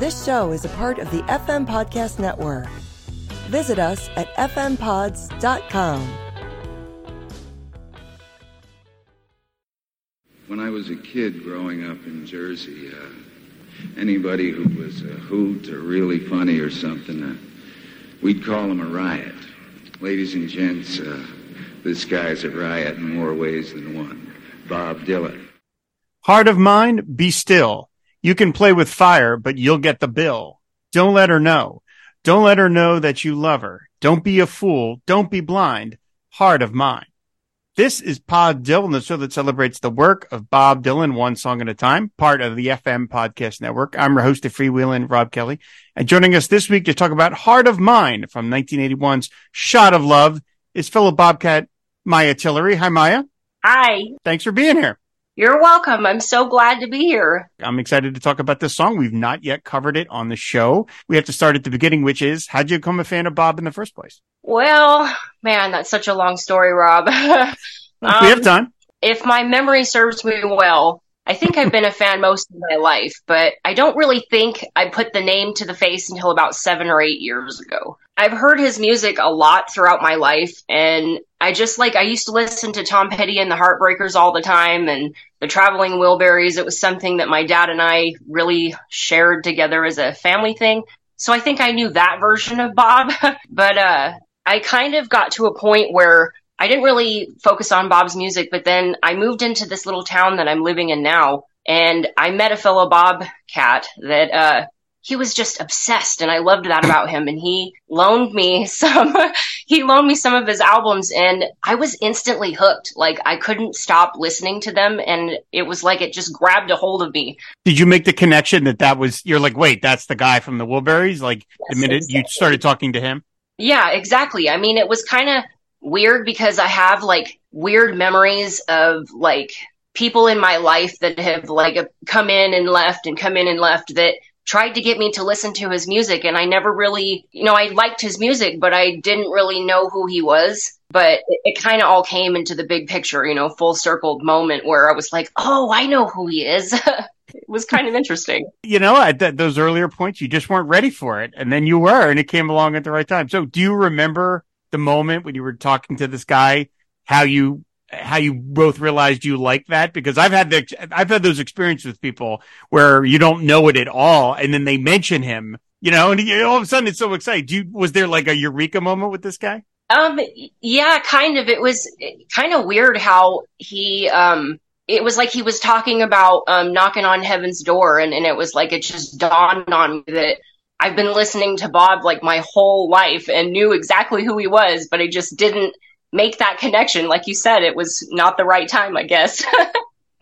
This show is a part of the FM Podcast Network. Visit us at fmpods.com. When I was a kid growing up in Jersey, uh, anybody who was a hoot or really funny or something, uh, we'd call them a riot. Ladies and gents, uh, this guy's a riot in more ways than one. Bob Dylan. Heart of mine, be still. You can play with fire, but you'll get the bill. Don't let her know. Don't let her know that you love her. Don't be a fool. Don't be blind. Heart of mine. This is Pod Dylan, the show that celebrates the work of Bob Dylan, one song at a time, part of the FM Podcast Network. I'm your host of Freewheeling, Rob Kelly. And joining us this week to talk about Heart of Mine from 1981's Shot of Love is fellow Bobcat Maya Tillery. Hi, Maya. Hi. Thanks for being here. You're welcome. I'm so glad to be here. I'm excited to talk about this song. We've not yet covered it on the show. We have to start at the beginning, which is how'd you become a fan of Bob in the first place? Well, man, that's such a long story, Rob. um, we have time. If my memory serves me well, I think I've been a fan most of my life, but I don't really think I put the name to the face until about seven or eight years ago. I've heard his music a lot throughout my life, and I just like, I used to listen to Tom Petty and the Heartbreakers all the time, and the Traveling Wilburys. It was something that my dad and I really shared together as a family thing. So I think I knew that version of Bob, but uh, I kind of got to a point where I didn't really focus on Bob's music, but then I moved into this little town that I'm living in now, and I met a fellow Bob cat that uh, he was just obsessed and I loved that about him and he loaned me some he loaned me some of his albums and I was instantly hooked like I couldn't stop listening to them and it was like it just grabbed a hold of me Did you make the connection that that was you're like wait that's the guy from the Wilburys like the Yes, minute you started talking to him? Yeah, exactly. I mean, it was kind of weird because I have like weird memories of like people in my life that have like come in and left and come in and left that tried to get me to listen to his music and I never really, you know, I liked his music, but I didn't really know who he was. But it, it kind of all came into the big picture, you know, full circled moment where I was like, oh, I know who he is. it was kind of interesting. You know, at that, those earlier points, you just weren't ready for it. And then you were, and it came along at the right time. So do you remember the moment when you were talking to this guy, how you, how you both realized you like that? Because I've had the, I've had those experiences with people where you don't know it at all. And then they mention him, you know, and all of a sudden it's so exciting. Do you, was there like a eureka moment with this guy? Um, yeah, kind of. It was kind of weird how he, um, it was like he was talking about, um, knocking on heaven's door and, and it was like, it just dawned on me that I've been listening to Bob like my whole life and knew exactly who he was, but I just didn't make that connection. Like you said, it was not the right time, I guess.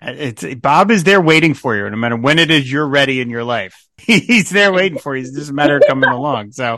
It's Bob is there waiting for you, no matter when it is you're ready in your life. He's there waiting for you. It's just a matter of coming along. So,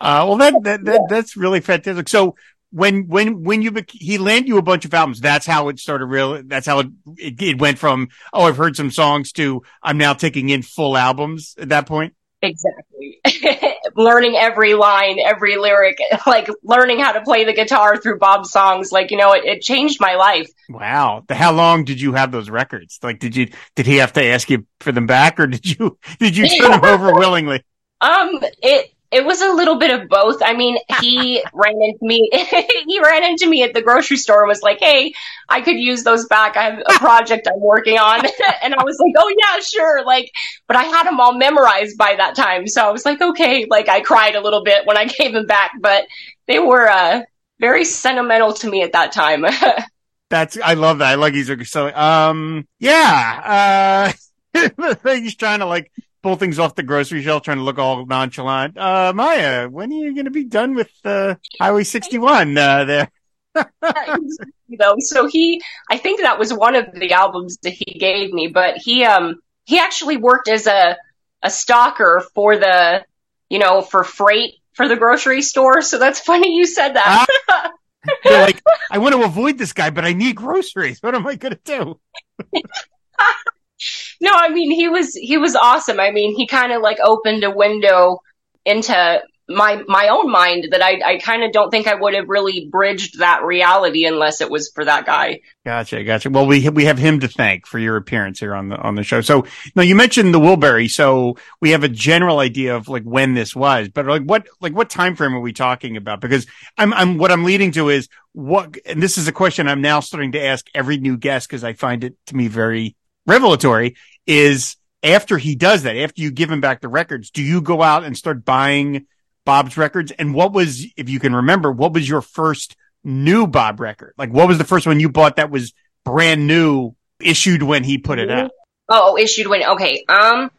uh, well, that, that, that, that's really fantastic. So when, when, when you, he landed you a bunch of albums, that's how it started real, that's how it, it, it went from, oh, I've heard some songs to I'm now taking in full albums at that point. Exactly. learning every line, every lyric, like learning how to play the guitar through Bob's songs. Like, you know, it, it changed my life. Wow. How long did you have those records? Like, did you, did he have to ask you for them back or did you, did you turn them over willingly? Um, it it was a little bit of both. I mean, he ran into me. he ran into me at the grocery store and was like, "Hey, I could use those back. I have a project I'm working on." and I was like, "Oh yeah, sure." Like, but I had them all memorized by that time, so I was like, "Okay." Like, I cried a little bit when I gave them back, but they were uh very sentimental to me at that time. That's I love that. I like he's so um yeah. Uh he's trying to like pull things off the grocery shelf, trying to look all nonchalant. Uh Maya, when are you gonna be done with uh Highway sixty one uh there? you know so he i think that was one of the albums that he gave me but he um he actually worked as a a stalker for the you know for freight for the grocery store so that's funny you said that They're like, I want to avoid this guy, but I need groceries. What am I gonna do? No i mean he was he was awesome i mean he kind of like opened a window into my my own mind that I I kind of don't think I would have really bridged that reality unless it was for that guy. Gotcha, gotcha. Well, we we have him to thank for your appearance here on the on the show. So now you mentioned the Wilbury, so we have a general idea of like when this was, but like what like what time frame are we talking about? Because I'm I'm what I'm leading to is what, and this is a question I'm now starting to ask every new guest because I find it to me very revelatory. Is after he does that, after you give him back the records, do you go out and start buying? Bob's records. And what was, if you can remember, what was your first new Bob record? Like, what was the first one you bought that was brand new, issued when he put it out? Oh, issued when, okay. Um,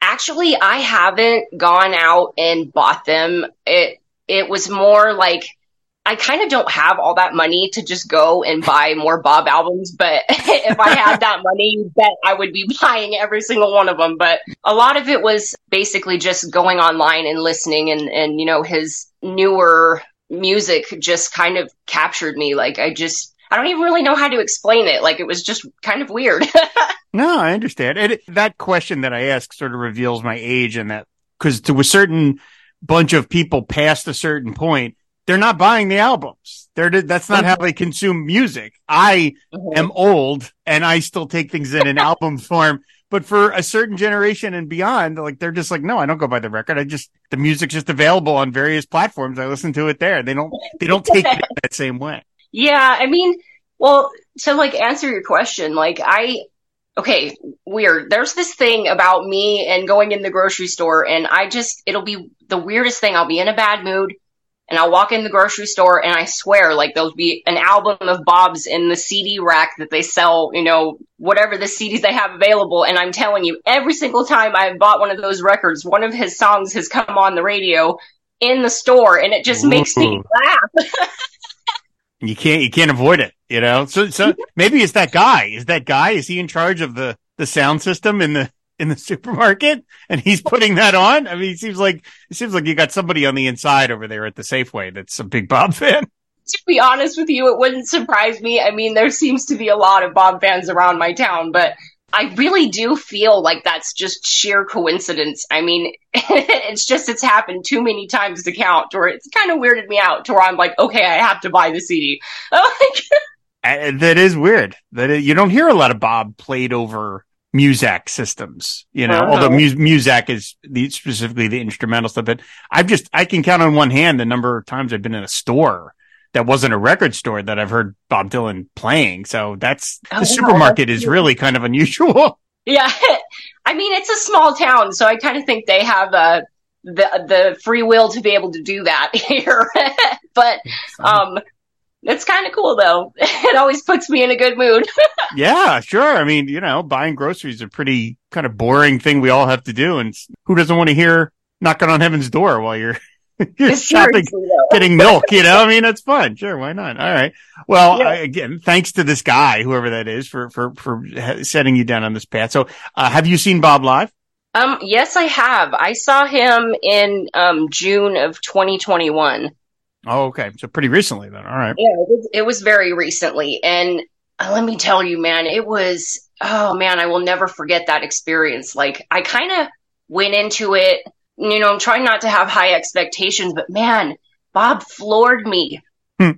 actually, I haven't gone out and bought them. It, it was more like, I kind of don't have all that money to just go and buy more Bob albums, but if I had that money, bet I would be buying every single one of them. But a lot of it was basically just going online and listening and, and, you know, his newer music just kind of captured me. Like I just, I don't even really know how to explain it. Like it was just kind of weird. no, I understand. And that question that I ask sort of reveals my age and that because to a certain bunch of people past a certain point, they're not buying the albums. They're, that's not how they consume music. I mm-hmm. am old and I still take things in an album form. But for a certain generation and beyond, like they're just like, no, I don't go by the record. I just, the music's just available on various platforms. I listen to it there. They don't, they don't take it that same way. Yeah. I mean, well, to like answer your question, like I, okay, weird. There's this thing about me and going in the grocery store and I just, it'll be the weirdest thing. I'll be in a bad mood and I'll walk in the grocery store and I swear like there'll be an album of Bob's in the CD rack that they sell, you know, whatever the CDs they have available. And I'm telling you, every single time I've bought one of those records, one of his songs has come on the radio in the store and it just Ooh. makes me laugh. you can't, you can't avoid it, you know? So, so maybe it's that guy. Is that guy? Is he in charge of the, the sound system in the, in the supermarket and he's putting that on. I mean, it seems like, it seems like you got somebody on the inside over there at the Safeway that's a big Bob fan. To be honest with you, it wouldn't surprise me. I mean, there seems to be a lot of Bob fans around my town, but I really do feel like that's just sheer coincidence. I mean, it's just, it's happened too many times to count or it's kind of weirded me out to where I'm like, okay, I have to buy the CD. that is weird that it, you don't hear a lot of Bob played over Muzak systems, you know, although Mu- Muzak is the, specifically the instrumental stuff, but I've just, I can count on one hand the number of times I've been in a store that wasn't a record store that I've heard Bob Dylan playing. So that's oh, the supermarket is really kind of unusual. Yeah. I mean, it's a small town, so I kind of think they have uh, the the free will to be able to do that here. but um it's kind of cool though. It always puts me in a good mood. yeah, sure. I mean, you know, buying groceries is a pretty kind of boring thing we all have to do. And who doesn't want to hear knocking on heaven's door while you're, you're shopping, getting milk, you know? I mean, that's fun. Sure. Why not? All right. Well, yeah. I, again, thanks to this guy, whoever that is for, for, for setting you down on this path. So, uh, have you seen Bob live? Um, yes, I have. I saw him in, um, June of 2021. Oh, okay. So pretty recently then. All right. Yeah, it was, it was very recently. And uh, let me tell you, man, it was, oh man, I will never forget that experience. Like I kind of went into it, you know, I'm trying not to have high expectations, but man, Bob floored me. Hmm.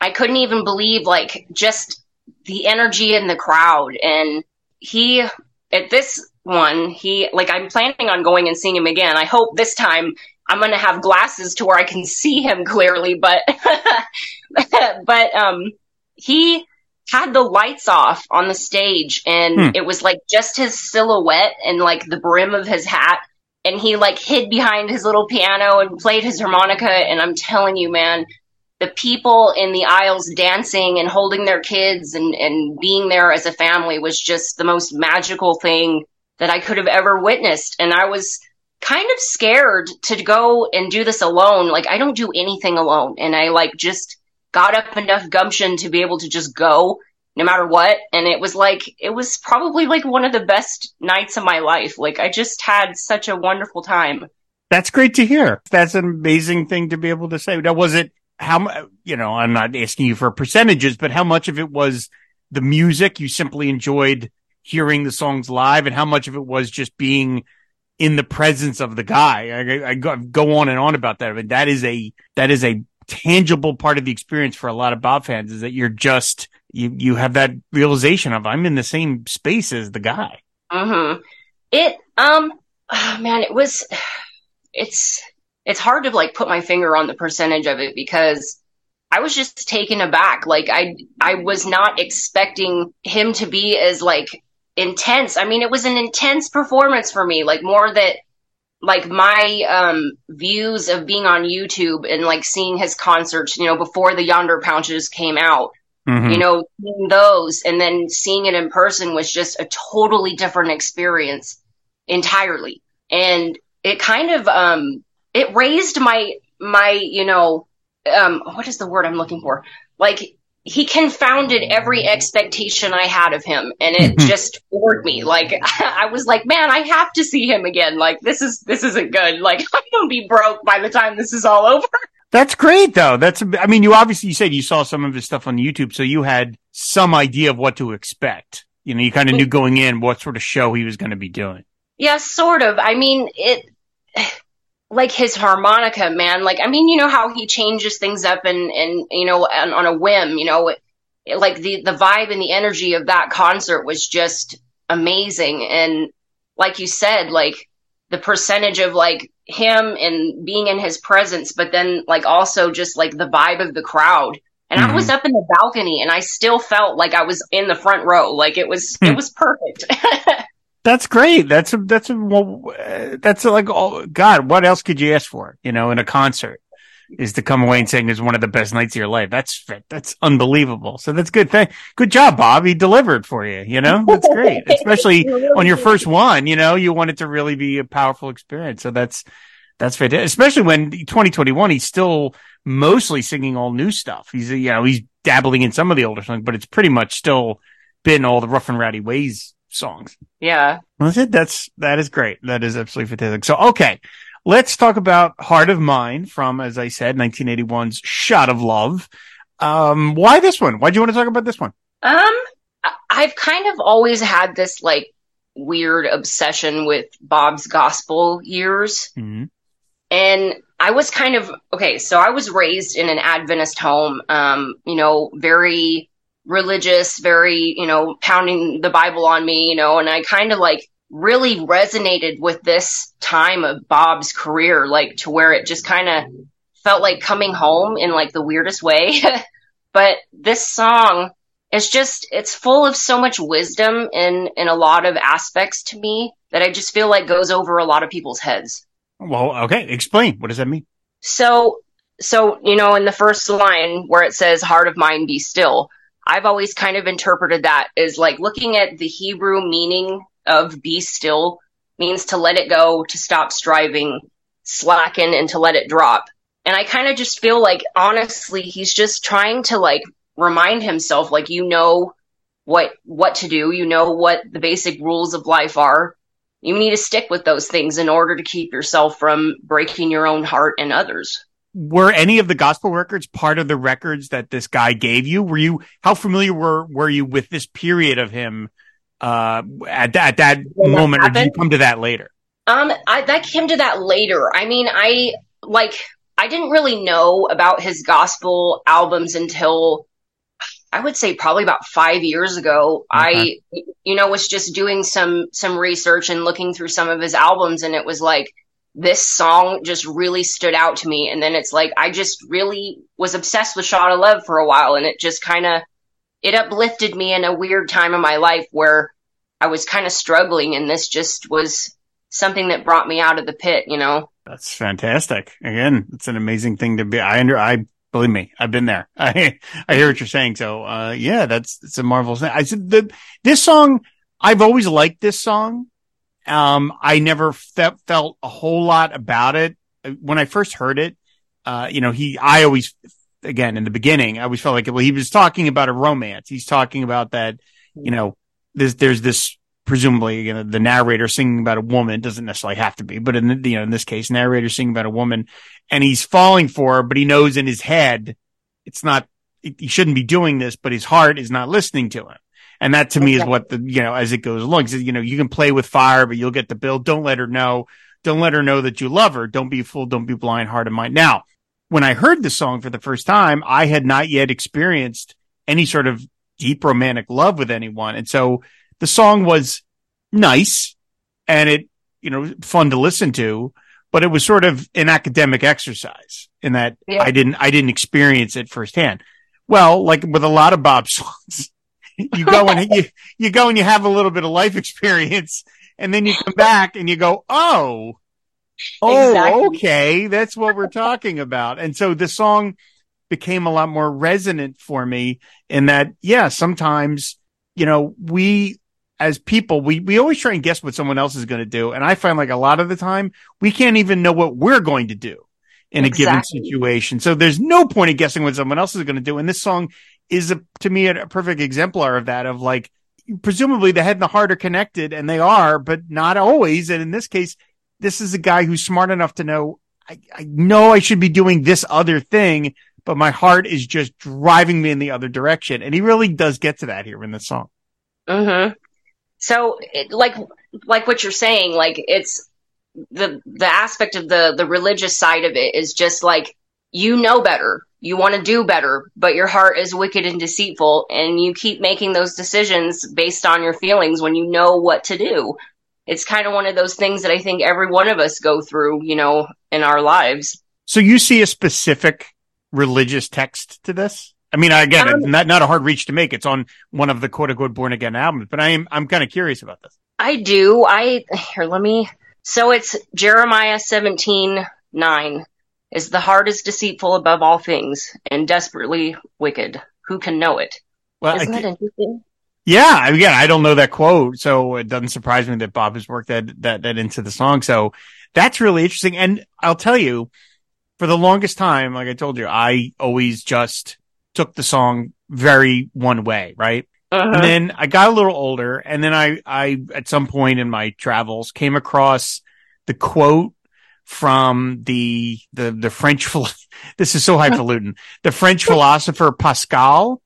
I couldn't even believe like just the energy in the crowd. And he, at this one, he, like, I'm planning on going and seeing him again. I hope this time I'm going to have glasses to where I can see him clearly, but, but, um, he had the lights off on the stage and hmm. it was like just his silhouette and like the brim of his hat. And he like hid behind his little piano and played his harmonica. And I'm telling you, man, the people in the aisles dancing and holding their kids and, and being there as a family was just the most magical thing that I could have ever witnessed. And I was, kind of scared to go and do this alone. Like I don't do anything alone. And I like just got up enough gumption to be able to just go no matter what. And it was like, it was probably like one of the best nights of my life. Like I just had such a wonderful time. That's great to hear. That's an amazing thing to be able to say. Now, was it how, you know, I'm not asking you for percentages, but how much of it was the music you simply enjoyed hearing the songs live and how much of it was just being in the presence of the guy. I, I go, on and on about that, but that is a, that is a tangible part of the experience for a lot of Bob fans is that you're just, you, you have that realization of I'm in the same space as the guy. Mm-hmm. It, um, oh man, it was, it's, it's hard to like put my finger on the percentage of it because I was just taken aback. Like I, I was not expecting him to be as like intense. I mean, it was an intense performance for me, like more that like my um views of being on YouTube and like seeing his concerts, you know, before the Yonder Pouches came out. Mm-hmm. You know, seeing those and then seeing it in person was just a totally different experience entirely. And it kind of um it raised my my, you know, um what is the word I'm looking for? Like he confounded every expectation I had of him and it mm-hmm. just bored me. Like I was like, man, I have to see him again. Like this is this isn't good. Like I'm gonna be broke by the time this is all over. That's great though. That's I mean, you obviously you said you saw some of his stuff on YouTube, so you had some idea of what to expect. You know, you kind of knew going in what sort of show he was going to be doing. Yeah, sort of. I mean, it like his harmonica, man. Like, I mean, you know how he changes things up and, and, you know, on, on a whim, you know, it, it, like the, the vibe and the energy of that concert was just amazing. And like you said, like the percentage of like him and being in his presence, but then like also just like the vibe of the crowd. And mm-hmm. I was up in the balcony and I still felt like I was in the front row. Like it was, it hmm. was perfect. That's great. That's a, that's a, well, that's a, like, oh God, what else could you ask for? You know, in a concert is to come away and saying it's one of the best nights of your life. That's, that's unbelievable. So that's good. Thank, good job, Bob. He delivered for you. You know, that's great. Especially on your first one, you know, you want it to really be a powerful experience. So that's, that's fantastic. Especially when 2021, he's still mostly singing all new stuff. He's, you know, he's dabbling in some of the older songs, but it's pretty much still been all the rough and rowdy ways songs. Yeah. That's it. That's, that is great. That is absolutely fantastic. So, okay. Let's talk about Heart of Mine from, as I said, 1981's Shot of Love. Um, why this one? Why do you want to talk about this one? Um, I've kind of always had this like weird obsession with Bob's gospel years. Mm-hmm. And I was kind of, okay, so I was raised in an Adventist home, um, you know, very religious, very, you know, pounding the Bible on me, you know, and I kind of like really resonated with this time of Bob's career, like to where it just kind of felt like coming home in like the weirdest way. but this song is just, it's full of so much wisdom in, in a lot of aspects to me that I just feel like goes over a lot of people's heads. Well, okay. Explain. What does that mean? So, so, you know, in the first line where it says, heart of mine, be still, I've always kind of interpreted that as like looking at the Hebrew meaning of be still means to let it go, to stop striving, slacken, and to let it drop. And I kind of just feel like, honestly, he's just trying to like remind himself, like, you know what, what to do. You know what the basic rules of life are. You need to stick with those things in order to keep yourself from breaking your own heart and others were any of the gospel records part of the records that this guy gave you? Were you how familiar were were you with this period of him uh, at, at that when moment, that or did you come to that later? Um, I that came to that later. I mean, I like I didn't really know about his gospel albums until I would say probably about five years ago. Okay. I, you know, was just doing some some research and looking through some of his albums, and it was like this song just really stood out to me. And then it's like, I just really was obsessed with Shot of Love for a while. And it just kind of, it uplifted me in a weird time of my life where I was kind of struggling. And this just was something that brought me out of the pit, you know? That's fantastic. Again, it's an amazing thing to be. I under, I believe me, I've been there. I, I hear what you're saying. So, uh, yeah, that's, it's a marvelous thing. I said the, this song, I've always liked this song. Um, I never fe- felt a whole lot about it when I first heard it. Uh, you know, he, I always, again, in the beginning, I always felt like, well, he was talking about a romance. He's talking about that, you know, there's, there's this presumably, you know, the narrator singing about a woman it doesn't necessarily have to be, but in the, you know, in this case, narrator singing about a woman and he's falling for her, but he knows in his head, it's not, he shouldn't be doing this, but his heart is not listening to him. And that to me is what the, you know, as it goes along, you know, you can play with fire, but you'll get the bill. Don't let her know. Don't let her know that you love her. Don't be a fool. Don't be blind, heart and mind. Now, when I heard the song for the first time, I had not yet experienced any sort of deep romantic love with anyone. And so the song was nice and it, you know, fun to listen to, but it was sort of an academic exercise in that Yeah. I didn't, I didn't experience it firsthand. Well, like with a lot of Bob songs, you go and you, you go and you have a little bit of life experience and then you come back and you go, Oh, Oh, Exactly. okay. That's what we're talking about. And so the song became a lot more resonant for me in that, yeah, sometimes, you know, we as people, we, we always try and guess what someone else is going to do. And I find like a lot of the time we can't even know what we're going to do in a given situation. So there's no point in guessing what someone else is going to do. And this song is a, to me, a perfect exemplar of that of like, presumably the head and the heart are connected and they are, but not always. And in this case, this is a guy who's smart enough to know I, I know I should be doing this other thing, but my heart is just driving me in the other direction. And he really does get to that here in the song. Mm-hmm. So, it, like, like what you're saying, like it's the the aspect of the the religious side of it is just like you know better, you want to do better, but your heart is wicked and deceitful, and you keep making those decisions based on your feelings when you know what to do. It's kind of one of those things that I think every one of us go through, you know, in our lives. So you see a specific religious text to this? I mean, again, Um, not, not a hard reach to make. It's on one of the quote unquote born again albums, but I am, I'm kind of curious about this. I do. I here. Let me. So it's Jeremiah seventeen nine. Is the heart is deceitful above all things and desperately wicked. Who can know it? Well, I Isn't thi- that interesting? Yeah, again, I don't know that quote, so it doesn't surprise me that Bob has worked that that that into the song. So that's really interesting. And I'll tell you, for the longest time, like I told you, I always just took the song very one way, right? And Uh-huh. then I got a little older, and then I I at some point in my travels came across the quote from the the the French this is so highfalutin. The French philosopher Pascal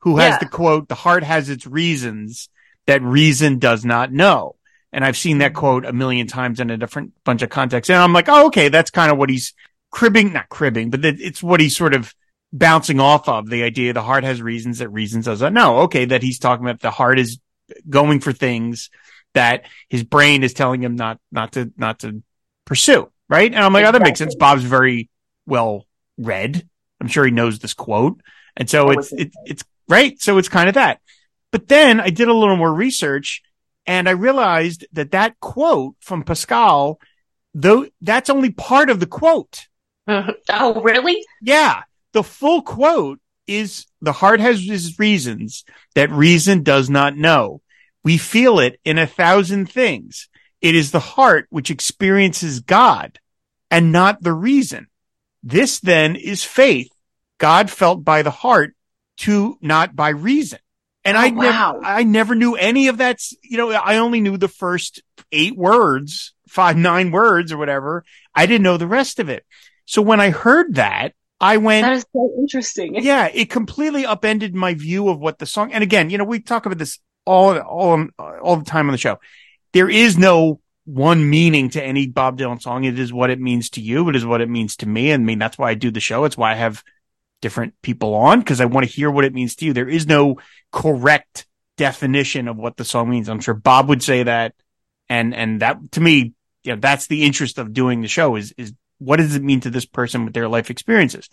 who has Yeah. the quote the heart has its reasons that reason does not know. And I've seen that quote a million times in a different bunch of contexts. And I'm like oh okay that's kind of what he's cribbing not cribbing but it's what he's sort of bouncing off of the idea the heart has reasons that reason does not know. Okay that he's talking about the heart is going for things that his brain is telling him not not to not to pursue right? And i'm like oh that makes sense. Bob's very well read. I'm sure he knows this quote. And so it's it's- it, it's right? So it's kind of that. But then i did a little more research and i realized that that quote from pascal though that's only part of the quote. Oh, really? yeah. The full quote is the heart has its reasons that reason does not know. We feel it in a thousand things. It is the heart which experiences God and not the reason. This then is faith. God felt by the heart to not by reason. And Oh, I wow. never, I never knew any of that. You know, I only knew the first eight words, five, nine words or whatever. I didn't know the rest of it. So when I heard that, I went, That is so interesting. yeah, it completely upended my view of what the song. And again, you know, we talk about this all, all, all the time on the show. There is no one meaning to any Bob Dylan song. It is what it means to you. It is what it means to me. And I mean, that's why I do the show. It's why I have different people on because I want to hear what it means to you. There is no correct definition of what the song means. I'm sure Bob would say that. And, and that to me, you know, that's the interest of doing the show is, is what does it mean to this person with their life experiences?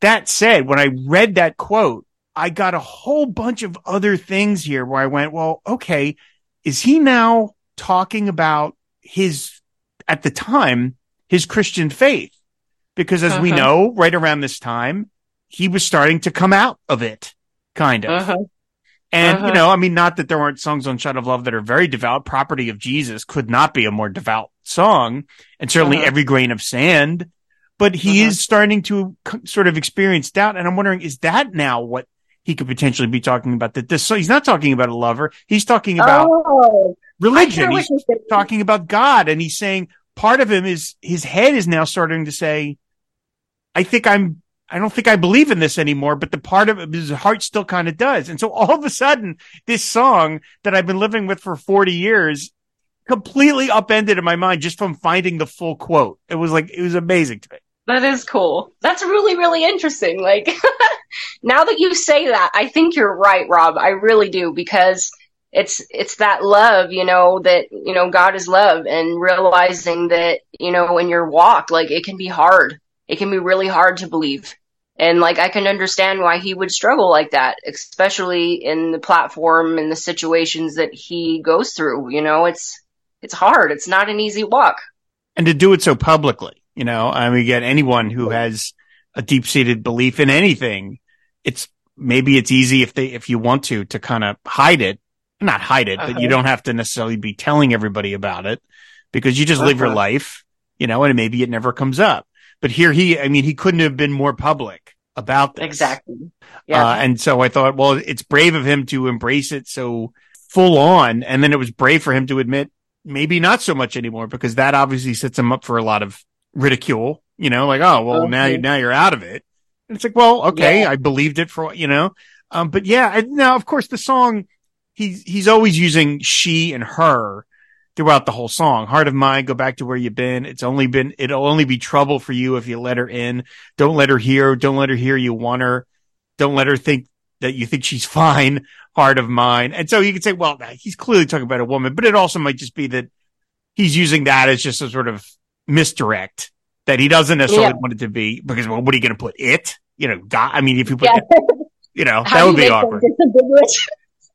That said, when I read that quote, I got a whole bunch of other things here where I went, well, okay, is he now talking about his, at the time, his Christian faith? Because as we Uh-huh. know, right around this time, he was starting to come out of it, kind of. Uh-huh. And, Uh-huh. you know, I mean, not that there aren't songs on Shot of Love that are very devout. Property of Jesus could not be a more devout song. And certainly Uh-huh. Every Grain of Sand. But he Uh-huh. is starting to c- sort of experience doubt. And I'm wondering, is that now what he could potentially be talking about? That this, so he's not talking about a lover. He's talking about oh, religion. He's talking about God. And he's saying part of him is his head is now starting to say, I think I'm I don't think I believe in this anymore, but the part of his heart still kind of does. And so all of a sudden, this song that I've been living with for 40 years completely upended in my mind just from finding the full quote. It was like, it was amazing to me. That is cool. That's really, really interesting. Like, now that you say that, I think you're right, Rob. I really do because it's, it's that love, you know, that, you know, God is love and realizing that, you know, in your walk, like it can be hard. It can be really hard to believe. And like, I can understand why he would struggle like that, especially in the platform and the situations that he goes through. You know, it's, it's hard. It's not an easy walk. And to do it so publicly, you know, I mean, again, anyone who has a deep seated belief in anything, it's maybe it's easy if they, if you want to, to kind of hide it, not hide it, uh-huh. but you don't have to necessarily be telling everybody about it because you just uh-huh. live your life, you know, and maybe it never comes up. But here he, I mean, he couldn't have been more public about this. Exactly. Yeah. Uh, and so I thought, well, it's brave of him to embrace it so full on. And then it was brave for him to admit maybe not so much anymore because that obviously sets him up for a lot of ridicule, you know, like, oh, well, okay. now, now you're out of it. And it's like, well, okay, yeah. I believed it for, you know, um, but yeah, now, of course, the song, he's, he's always using she and her throughout the whole song. Heart of mine, go back to where you've been. It's only been, it'll only be trouble for you if you let her in. Don't let her hear. Don't let her hear you want her. Don't let her think that you think she's fine. Heart of mine. And so you could say, well, he's clearly talking about a woman, but it also might just be that he's using that as just a sort of misdirect that he doesn't necessarily yeah. want it to be because, well, what are you going to put it? You know, God, I mean, if you put, yeah. it, you know, that would be awkward.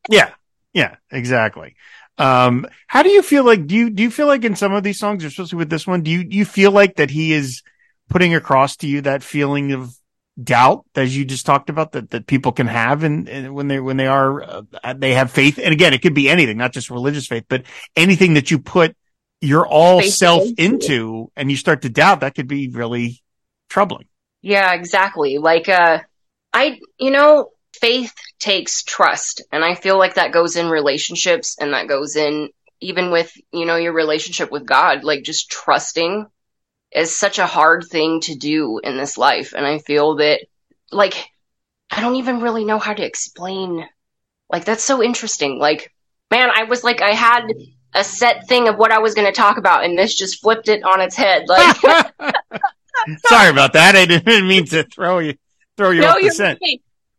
yeah. Yeah, exactly. Um, how do you feel like, do you, do you feel like in some of these songs, especially with this one, do you, do you feel like that he is putting across to you that feeling of doubt as you just talked about that that people can have and, when they when they are uh, they have faith? And again it could be anything not just religious faith but anything that you put your all faith self into and you start to doubt that could be really troubling. Yeah exactly. Like uh i you know faith takes trust and i feel like that goes in relationships and that goes in even with you know your relationship with god like just trusting is such a hard thing to do in this life. And I feel that, like, I don't even really know how to explain. Like, that's so interesting. Like, man, I was like, I had a set thing of what I was going to talk about, and this just flipped it on its head. Like, sorry about that. I didn't mean to throw you, throw you no, off the scent.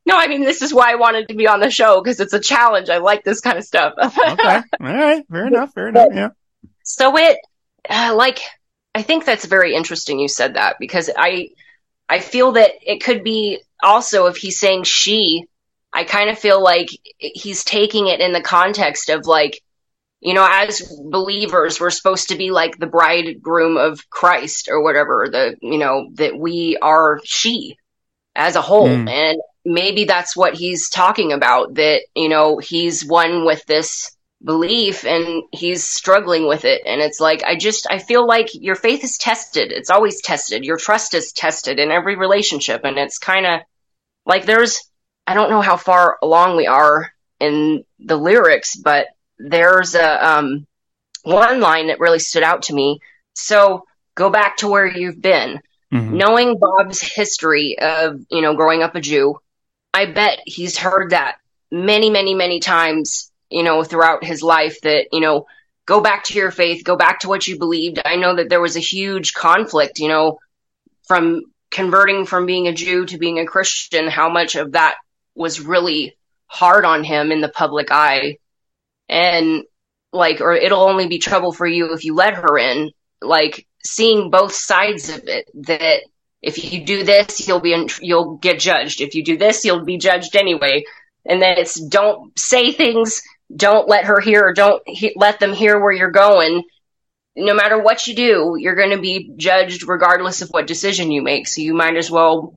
No, I mean, this is why I wanted to be on the show because it's a challenge. I like this kind of stuff. okay. All right. Fair enough. Fair enough. Yeah. So it, uh, like, I think that's very interesting you said that because I I feel that it could be also if he's saying she, I kind of feel like he's taking it in the context of like you know, as believers, we're supposed to be like the bridegroom of Christ or whatever, the, you know, that we are she as a whole. Mm. And maybe that's what he's talking about, that, you know, he's one with this belief and he's struggling with it. And it's like i just i feel like your faith is tested. It's always tested. Your trust is tested in every relationship. And it's kind of like there's i don't know how far along we are in the lyrics but there's a um one line that really stood out to me. So go back to where you've been. Mm-hmm. knowing bob's history of you know growing up a jew i bet he's heard that many many many times you know, throughout his life that, you know, go back to your faith, go back to what you believed. I know that there was a huge conflict, you know, from converting from being a Jew to being a Christian, how much of that was really hard on him in the public eye. And like, or it'll only be trouble for you if you let her in. Like, seeing both sides of it that if you do this, you'll be, in, you'll get judged. If you do this, you'll be judged anyway. And then it's don't say things don't let her hear or don't he- let them hear where you're going no matter what you do you're going to be judged regardless of what decision you make so you might as well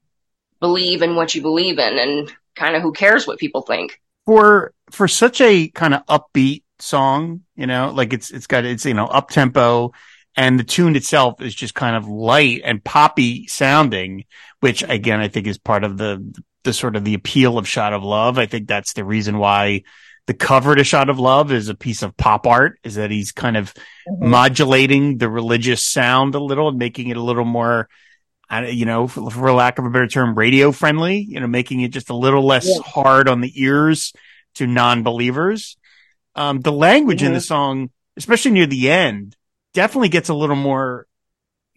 believe in what you believe in and kind of who cares what people think for for such a kind of upbeat song you know like it's it's got it's you know up tempo and the tune itself is just kind of light and poppy sounding which again i think is part of the the sort of the appeal of shot of love i think that's the reason why the cover to Shot of Love is a piece of pop art, is that he's kind of mm-hmm. modulating the religious sound a little and making it a little more you know, for, for, lack of a better term, radio friendly, you know, making it just a little less yeah. hard on the ears to non-believers. Um, the language mm-hmm. in the song, especially near the end, definitely gets a little more,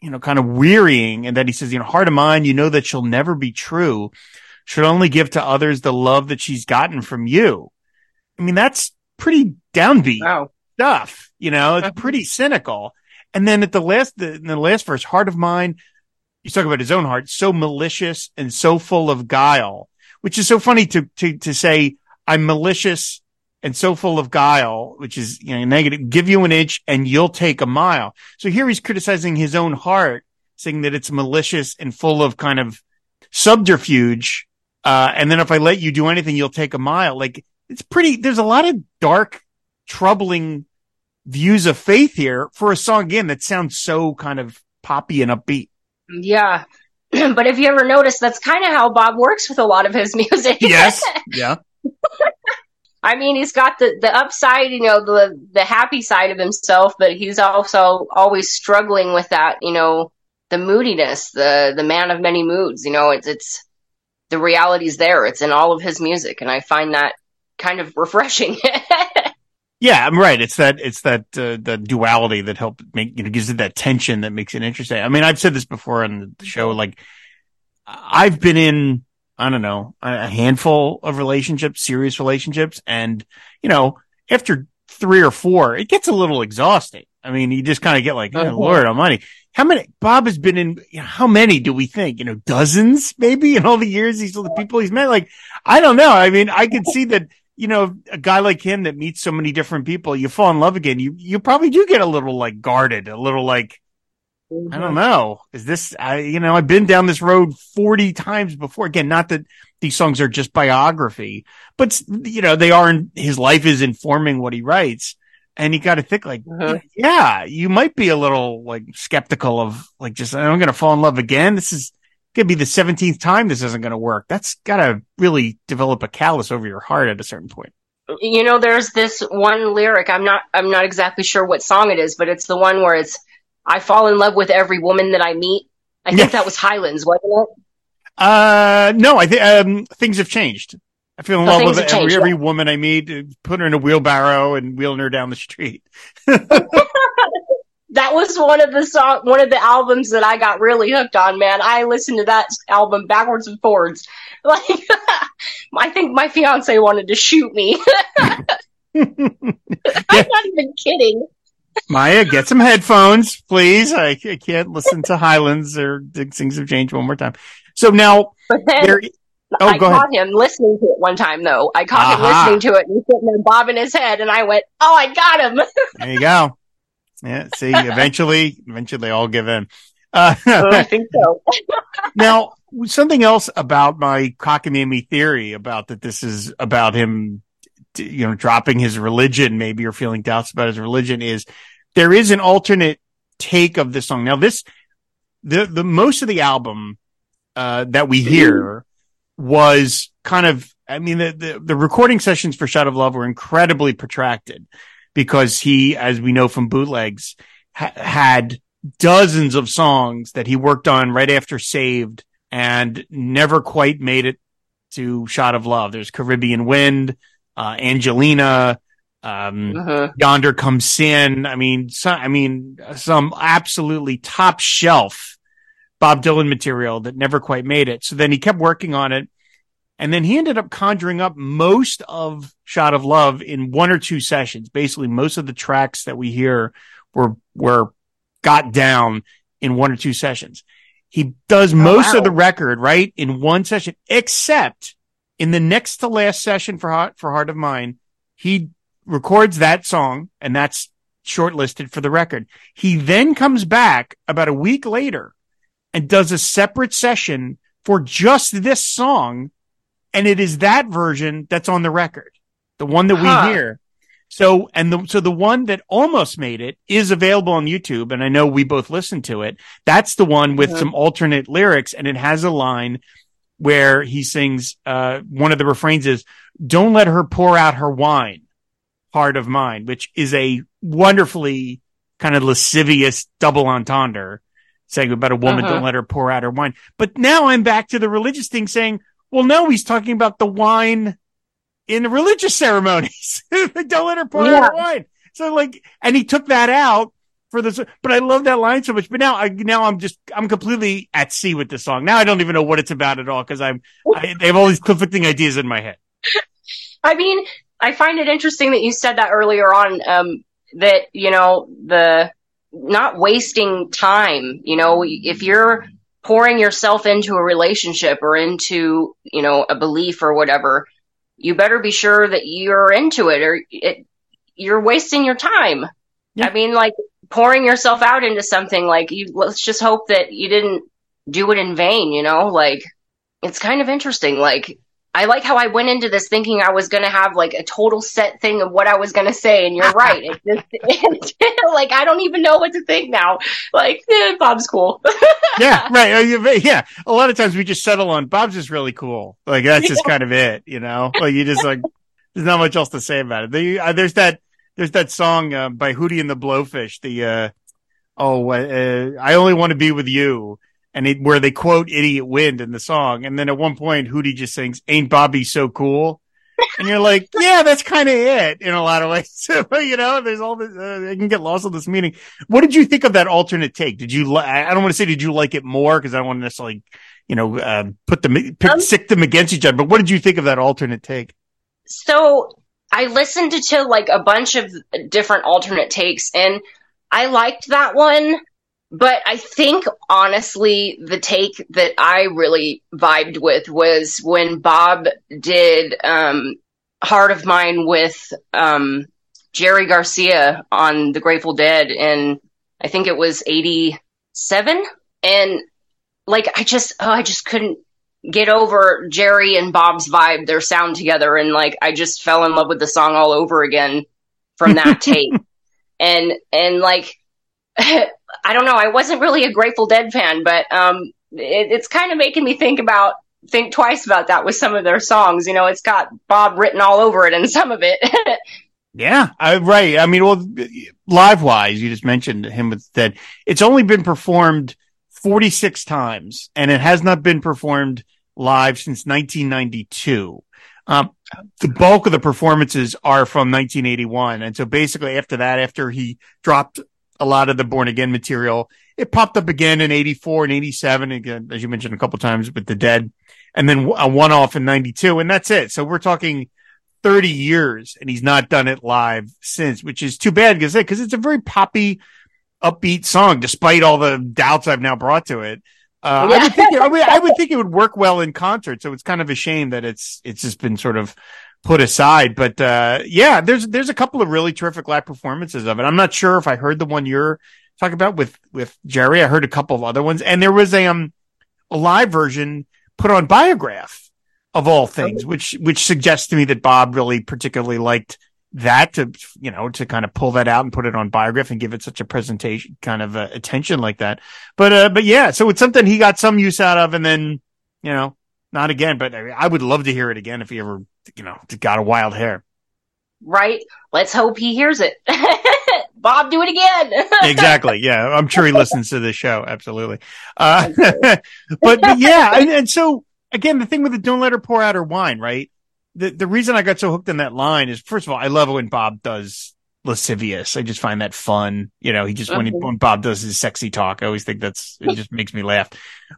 you know, kind of wearying. And that he says, you know, heart of mine, you know that she'll never be true. Should only give to others the love that she's gotten from you. I mean, that's pretty downbeat wow. stuff. You know, it's pretty cynical. And then at the last, the, in the last verse, heart of mine, he's talking about his own heart, so malicious and so full of guile, which is so funny to, to, to say, I'm malicious and so full of guile, which is, you know, negative, give you an inch and you'll take a mile. So here he's criticizing his own heart, saying that it's malicious and full of kind of subterfuge. Uh, and then if I let you do anything, you'll take a mile. Like it's pretty, there's a lot of dark, troubling views of faith here for a song again that sounds so kind of poppy and upbeat. Yeah. but if you ever notice, that's kind of how Bob works with a lot of his music. yes. Yeah. I mean, he's got the, the upside, you know, the, the happy side of himself, but he's also always struggling with that, you know, the moodiness, the, the man of many moods, you know, it's, it's, the reality's there. It's in all of his music. And I find that kind of refreshing. Yeah, I'm right. It's that it's that uh, the duality that helps make you know gives it that tension that makes it interesting. I mean, I've said this before on the show. Like, I've been in I don't know a handful of relationships, serious relationships, and you know after three or four, it gets a little exhausting. I mean, you just kind of get like, oh, Lord Almighty, how many? Bob has been in. You know, how many do we think? You know, dozens maybe in all the years he's all the people he's met. Like, I don't know. I mean, I could see that you know, a guy like him that meets so many different people, you fall in love again. You, you probably do get a little like guarded, a little like. I don't mm-hmm. know. Is this, I, you know, I've been down this road 40 times before. Again, not that these songs are just biography, but you know, they are, in, his life is informing what he writes. And you got to think like, mm-hmm. yeah, you might be a little like skeptical of like, just, I'm going to fall in love again. This is, going to be the 17th time this isn't going to work. That's got to really develop a callus over your heart at a certain point. You know, there's this one lyric. I'm not, I'm not exactly sure what song it is, but it's the one where it's, I fall in love with every woman that I meet. I think that was Highlands, wasn't it? Uh, no, I think, um, things have changed. I feel in oh, love with every, changed, every yeah. woman I meet, put her in a wheelbarrow and wheeling her down the street. that was one of the song, one of the albums that I got really hooked on, man. I listened to that album backwards and forwards. Like, I think my fiance wanted to shoot me. I'm not even kidding. Maya, get some headphones, please. I, I, can't listen to Highlands or Things Have Changed one more time. So now, there, oh, I caught ahead. him listening to it one time, though. I caught uh-huh. him listening to it and he's sitting there bobbing his head, and I went, "Oh, I got him!" there you go. Yeah. See, eventually, eventually they all give in. Uh, I think so. now, something else about my cockamamie theory about that this is about him, you know, dropping his religion, maybe, or feeling doubts about his religion is there is an alternate take of this song. Now, this, the, the most of the album, uh, that we hear was kind of, I mean, the, the, the recording sessions for Shot of Love were incredibly protracted because he, as we know from bootlegs, ha- had dozens of songs that he worked on right after Saved and never quite made it to Shot of Love. There's Caribbean Wind, uh, Angelina, um, uh-huh. Yonder Comes Sin. I mean, some, I mean, some absolutely top shelf Bob Dylan material that never quite made it. So then he kept working on it and then he ended up conjuring up most of Shot of Love in one or two sessions. Basically, most of the tracks that we hear were, were got down in one or two sessions. He does oh, most wow. of the record, right? In one session, except in the next to last session for Heart, for Heart of Mine, he records that song and that's shortlisted for the record. He then comes back about a week later and does a separate session for just this song and it is that version that's on the record, the one that huh. we hear. So, and the, so the one that almost made it is available on YouTube. And I know we both listened to it. That's the one with uh-huh. some alternate lyrics and it has a line where he sings, uh, one of the refrains is, don't let her pour out her wine, heart of mine, which is a wonderfully kind of lascivious double entendre saying about a woman, Uh-huh. don't let her pour out her wine. But now I'm back to the religious thing saying, well, no, he's talking about the wine in the religious ceremonies. don't let her pour out her wine. So like, and he took that out for this, but I love that line so much. But now I, now I'm just, I'm completely at sea with the song. Now I don't even know what it's about at all because I'm, I, they have all these conflicting ideas in my head. I mean, I find it interesting that you said that earlier on. Um, that you know the not wasting time. You know, if you're pouring yourself into a relationship or into you know a belief or whatever, you better be sure that you're into it, or it, you're wasting your time. Yeah. I mean, like pouring yourself out into something. Like you, let's just hope that you didn't do it in vain. You know, like it's kind of interesting. Like I like how I went into this thinking I was going to have like a total set thing of what I was going to say, and you're right. It just, it, like I don't even know what to think now. Like eh, Bob's cool. yeah, right. Uh, Yeah. A lot of times we just settle on Bob's just really cool. Like that's just kind of it, you know, like you just like, there's not much else to say about it. Uh, there's that, there's that song, uh, by Hootie and the Blowfish, the, uh, oh, uh, I only want to be with you. And it, where they quote idiot wind in the song. And then at one point, Hootie just sings, ain't Bobby so cool? And you're like, yeah, that's kind of it in a lot of ways. You know, there's all this, uh, I can get lost in this meaning. What did you think of that alternate take? Did you, li- I don't want to say, did you like it more? Cause I don't want to necessarily, you know, uh, put them, pit, Um, sick them against each other. But what did you think of that alternate take? so I listened to, like a bunch of different alternate takes, and I liked that one. But I think honestly, the take that I really vibed with was when Bob did um, "Heart of Mine" with um, Jerry Garcia on the Grateful Dead, and I think it was '87. And like, I just, oh, I just couldn't get over Jerry and Bob's vibe, their sound together, and like, I just fell in love with the song all over again from that tape. And and like, I don't know, I wasn't really a Grateful Dead fan, but um, it, it's kind of making me think about think twice about that with some of their songs. You know, it's got Bob written all over it, and some of it. Yeah, I, right. I mean, well, live wise, you just mentioned him with that. It's only been performed 46 times and it has not been performed live since 1992. Um, the bulk of the performances are from 1981. And so basically after that, after he dropped a lot of the born again material, it popped up again in 84 and 87. Again, as you mentioned a couple times with the dead and then a one off in 92. And that's it. So we're talking 30 years and he's not done it live since, which is too bad because it's a very poppy, upbeat song, despite all the doubts I've now brought to it. Uh, I would think, I would, I would think it would work well in concert. So it's kind of a shame that it's, it's just been sort of put aside. But, uh, yeah, there's, there's a couple of really terrific live performances of it. I'm not sure if I heard the one you're talking about with, with Jerry. I heard a couple of other ones and there was a, um, a live version put on Biograph of all things, which, which suggests to me that Bob really particularly liked that to, you know, to kind of pull that out and put it on Biograph and give it such a presentation kind of uh, attention like that. But, uh, but yeah, so it's something he got some use out of and then, you know, not again, but I, mean, I would love to hear it again if he ever, you know, got a wild hair. right? Let's hope he hears it. Bob, do it again. exactly. Yeah. I'm sure he listens to this show. Absolutely. Uh, but, but yeah. And, and so again, the thing with the don't let her pour out her wine, right? The, the reason I got so hooked on that line is first of all, I love when Bob does lascivious. I just find that fun. You know, he just, when he, when Bob does his sexy talk, I always think that's, it just makes me laugh.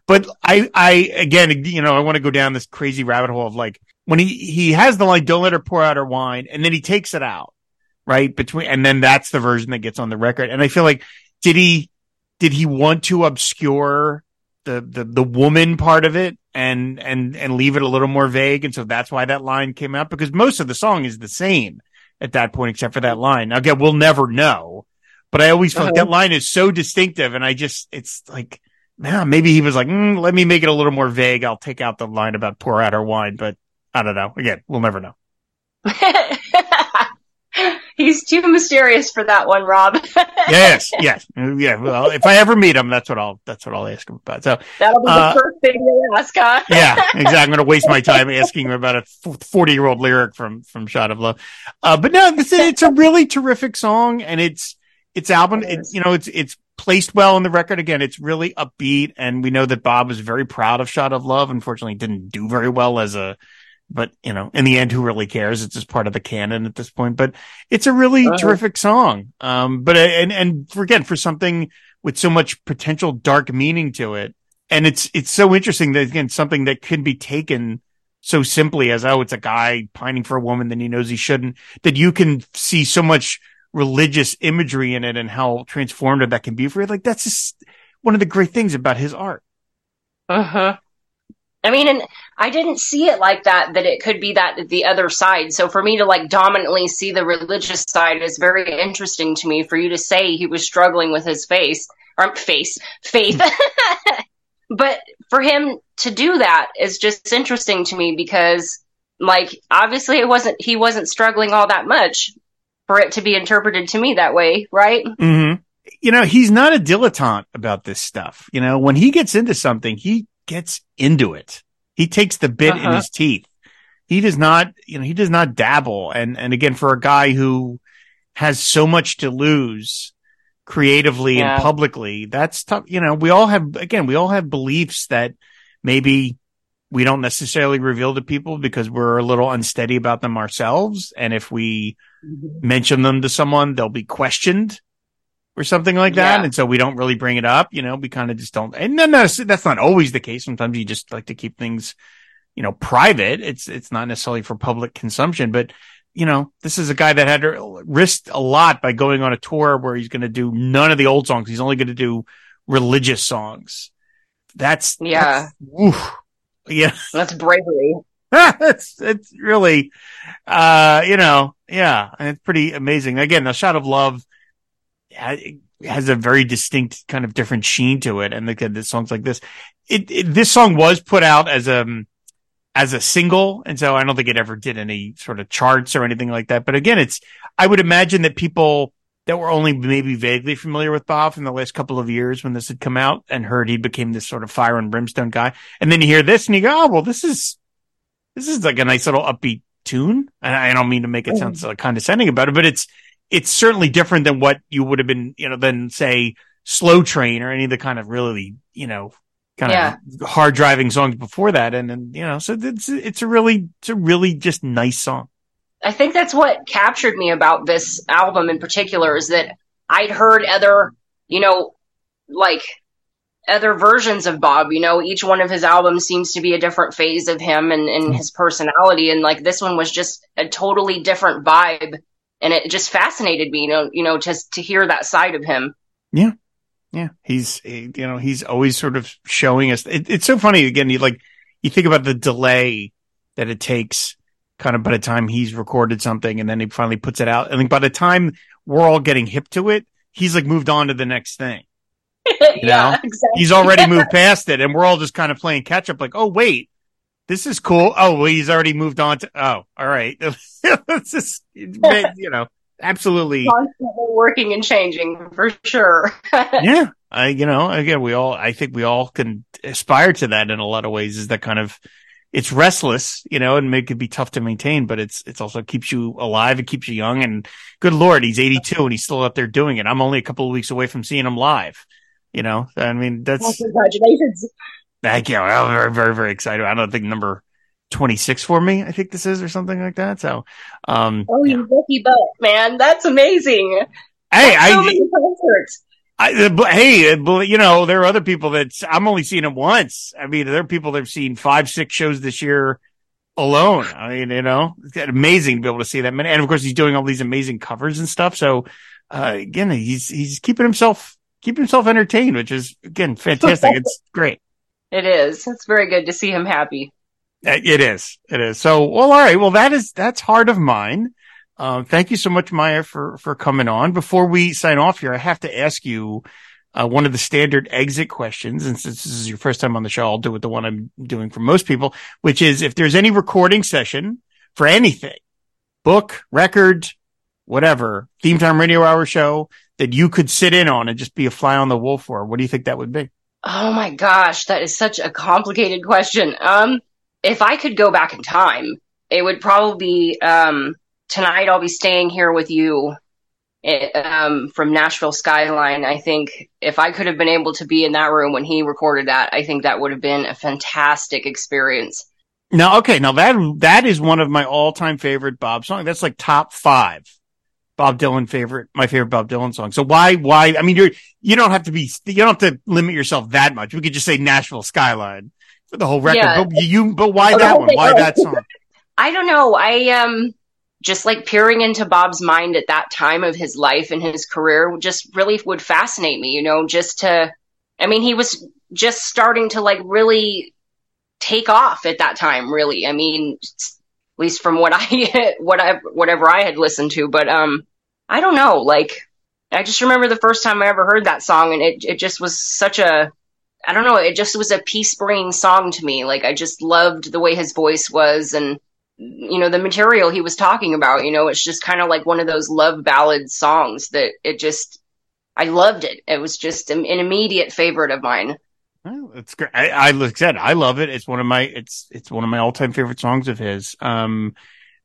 But I, I, again, you know, I want to go down this crazy rabbit hole of like, when he, he has the line, don't let her pour out her wine, and then he takes it out, right? Between, and then that's the version that gets on the record. And I feel like, did he, did he want to obscure the, the, the woman part of it and, and, and leave it a little more vague? And so that's why that line came out because most of the song is the same at that point, except for that line. Now, again, we'll never know, but I always felt Uh-huh. that line is so distinctive. And I just, it's like, nah, maybe he was like, mm, let me make it a little more vague. I'll take out the line about pour out her wine, but I don't know. Again, we'll never know. He's too mysterious for that one, Rob. Yes, yes, yeah. Well, if I ever meet him, that's what I'll that's what I'll ask him about. So, That'll be Uh, the first thing you ask, huh? yeah, exactly. I'm going to waste my time asking him about a 40 year old lyric from from Shot of Love. Uh, but no, it's, it's a really terrific song, and it's it's album. It you know, it's it's placed well in the record. Again, it's really upbeat, and we know that Bob was very proud of "Shot of Love." Unfortunately, didn't do very well as a, but you know, in the end, who really cares? It's just part of the canon at this point. But it's a really uh-huh. terrific song. Um, but and and for, again, for something with so much potential dark meaning to it, and it's it's so interesting that again something that can be taken so simply as oh, it's a guy pining for a woman that he knows he shouldn't. That you can see so much religious imagery in it and how transformative that can be for you. Like that's just one of the great things about his art. Uh huh. I mean, and I didn't see it like that, that it could be that the other side. So for me to like dominantly see the religious side is very interesting to me. For you to say he was struggling with his face or face, faith. but for him to do that is just interesting to me because like obviously it wasn't, he wasn't struggling all that much for it to be interpreted to me that way, right? Mm-hmm. You know, he's not a dilettante about this stuff. You know, when he gets into something, he gets into it. He takes the bit uh-huh. in his teeth. He does not, you know, he does not dabble. And, and again, for a guy who has so much to lose creatively yeah. and publicly, that's tough. You know, we all have, again, we all have beliefs that maybe we don't necessarily reveal to people because we're a little unsteady about them ourselves. And if we mm-hmm. mention them to someone, they'll be questioned or something like that. Yeah. And so we don't really bring it up, you know, we kind of just don't. And then that's, that's not always the case. Sometimes you just like to keep things, you know, private. It's, it's not necessarily for public consumption, but you know, this is a guy that had risked a lot by going on a tour where he's going to do none of the old songs. He's only going to do religious songs. That's, yeah. That's, yeah. That's bravery. it's, it's really, uh, you know, yeah, And it's pretty amazing. Again, the shot of love, has a very distinct kind of different sheen to it. And the, the songs like this, it, it, this song was put out as a, um, as a single. And so I don't think it ever did any sort of charts or anything like that. But again, it's, I would imagine that people that were only maybe vaguely familiar with Bob in the last couple of years when this had come out and heard he became this sort of fire and brimstone guy. And then you hear this and you go, oh, well, this is, this is like a nice little upbeat tune. And I don't mean to make it sound so condescending about it, but it's, it's certainly different than what you would have been, you know, than say slow train or any of the kind of really, you know, kind yeah. of hard driving songs before that. And then, you know, so it's, it's a really, it's a really just nice song. I think that's what captured me about this album in particular is that I'd heard other, you know, like other versions of Bob. You know, each one of his albums seems to be a different phase of him and, and mm-hmm. his personality. And like this one was just a totally different vibe and it just fascinated me, you know, you know, just to hear that side of him. Yeah. Yeah. He's, you know, he's always sort of showing us. It, it's so funny. Again, you like, you think about the delay that it takes kind of by the time he's recorded something and then he finally puts it out. I think by the time we're all getting hip to it, he's like moved on to the next thing. You yeah, know, exactly. he's already moved past it and we're all just kind of playing catch up like, oh, wait, this is cool. Oh, well, he's already moved on to, oh, all right. it's just, you know, absolutely. Constantly working and changing for sure. yeah. I, you know, again, we all, I think we all can aspire to that in a lot of ways is that kind of, it's restless, you know, and it could be tough to maintain, but it's, it's also keeps you alive. It keeps you young and good Lord, he's 82 and he's still out there doing it. I'm only a couple of weeks away from seeing him live, you know, I mean, that's, well, congratulations. Thank you. I'm very, very, very excited. I don't think number 26 for me, I think this is, or something like that. So, um, oh, you yeah. lucky butt, man. That's amazing. Hey, That's I, so many concerts. I, uh, hey, uh, you know, there are other people that I'm only seeing him once. I mean, there are people that have seen five, six shows this year alone. I mean, you know, it's amazing to be able to see that many. And of course, he's doing all these amazing covers and stuff. So, uh, again, he's, he's keeping himself, keeping himself entertained, which is again, fantastic. it's great. It is. It's very good to see him happy. Uh, it is. It is. So, well, all right. Well, that is, that's heart of mine. Uh, thank you so much, Maya, for, for coming on. Before we sign off here, I have to ask you, uh, one of the standard exit questions. And since this is your first time on the show, I'll do it the one I'm doing for most people, which is if there's any recording session for anything, book, record, whatever, theme time radio hour show that you could sit in on and just be a fly on the wall for, what do you think that would be? Oh my gosh, that is such a complicated question. Um, if I could go back in time, it would probably be um, tonight. I'll be staying here with you. it, um, from Nashville Skyline. I think if I could have been able to be in that room when he recorded that, I think that would have been a fantastic experience. Now, okay, now that that is one of my all-time favorite Bob songs. That's like top five Bob Dylan favorite, my favorite Bob Dylan song. So why, why? I mean, you're you don't have to be, you don't have to limit yourself that much. We could just say Nashville Skyline for the whole record. Yeah. But you, but why oh, that one? Why that song? I don't know. I um just like peering into Bob's mind at that time of his life and his career just really would fascinate me. You know, just to, I mean, he was just starting to like really take off at that time, really. I mean, at least from what I, what I, whatever I had listened to, but, um, I don't know, like, I just remember the first time I ever heard that song and it, it just was such a, I don't know, it just was a peace bringing song to me. Like, I just loved the way his voice was and, you know, the material he was talking about, you know, it's just kind of like one of those love ballad songs that it just, I loved it. It was just an, an immediate favorite of mine. Well, it's great. I, I like I said, I love it. It's one of my it's it's one of my all time favorite songs of his. Um,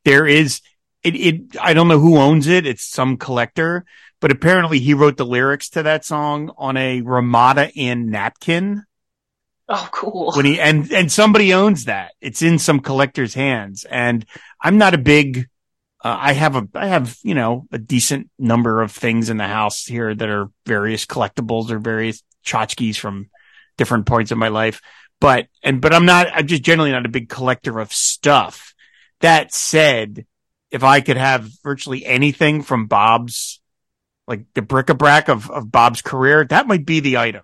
there is it it I don't know who owns it. It's some collector, but apparently he wrote the lyrics to that song on a Ramada Inn napkin. Oh, cool. When he and and somebody owns that. It's in some collector's hands, and I'm not a big. Uh, I have a I have you know a decent number of things in the house here that are various collectibles or various tchotchkes from different points of my life. But, and, but I'm not, I'm just generally not a big collector of stuff. That said, if I could have virtually anything from Bob's, like the bric-a-brac of, of Bob's career, that might be the item.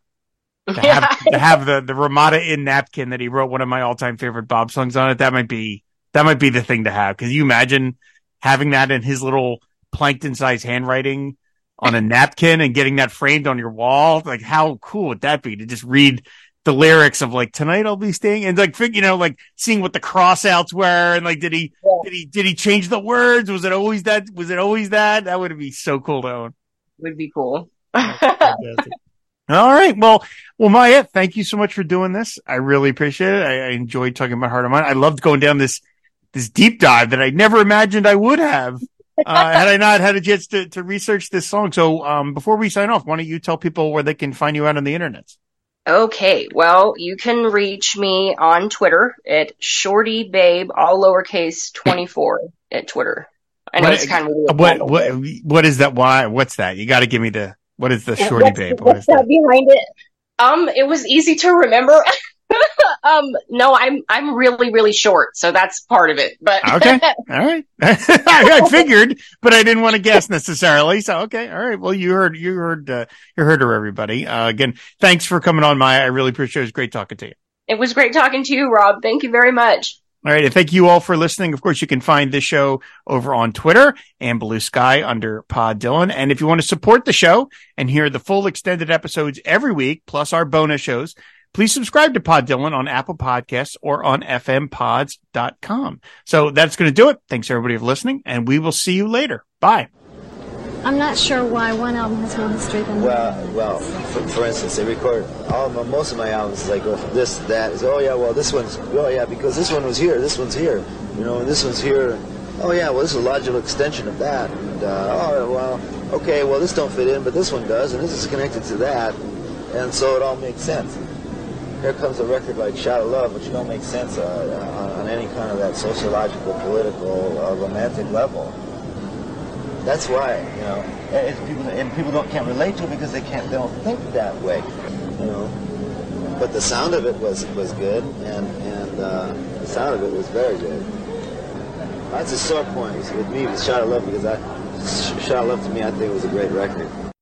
To have, to have the, the Ramada Inn napkin that he wrote one of my all-time favorite Bob songs on it, that might be, that might be the thing to have. Cause you imagine having that in his little plankton sized handwriting on a napkin and getting that framed on your wall. Like, how cool would that be to just read the lyrics of like tonight I'll be staying and like you know like seeing what the crossouts were and like did he yeah. did he did he change the words? Was it always that? Was it always that? That would be so cool to own. Would be cool. All right. Well, well, Maya, thank you so much for doing this. I really appreciate it. I, I enjoyed talking about Heart of Mine. I loved going down this this deep dive that I never imagined I would have uh, had I not had a chance to, to research this song. So, um, before we sign off, why don't you tell people where they can find you out on the internet? Okay, well, you can reach me on Twitter at Shorty Babe, all lowercase twenty four at Twitter. I know what, it's kind of what, what what is that? Why? What's that? You got to give me the what is the Shorty what's, Babe? What is that behind it? Um, it was easy to remember. um, no, I'm I'm really really short, so that's part of it. But okay, all right. I figured, but I didn't want to guess necessarily. So okay, all right. Well, you heard you heard uh, you heard her, everybody. Uh, again, thanks for coming on, Maya. I really appreciate it. It was great talking to you. It was great talking to you, Rob. Thank you very much. All right. And thank you all for listening. Of course, you can find this show over on Twitter and Bluesky under Pod Dylan. And if you want to support the show and hear the full extended episodes every week, plus our bonus shows, please subscribe to Pod Dylan on Apple Podcasts or on fmpods.com. So that's going to do it. Thanks everybody for listening and we will see you later. Bye. I'm not sure why one album has more history than the well, well. For, for, instance, they record all my, most of my albums. They go from this, that. Is oh yeah, well this one's oh yeah because this one was here, this one's here, you know, and this one's here. Oh yeah, well this is a logical extension of that. And uh, oh well, okay, well this don't fit in, but this one does, and this is connected to that, and so it all makes sense here comes a record like Shot of Love, which don't make sense uh, on, on, any kind of that sociological, political, uh, romantic level. That's why, you know, and people and people don't can't relate to it because they can't they don't think that way, you know. But the sound of it was was good, and and uh, the sound of it was very good. That's a sore point with me with Shot of Love because I Shot of Love to me I think it was a great record.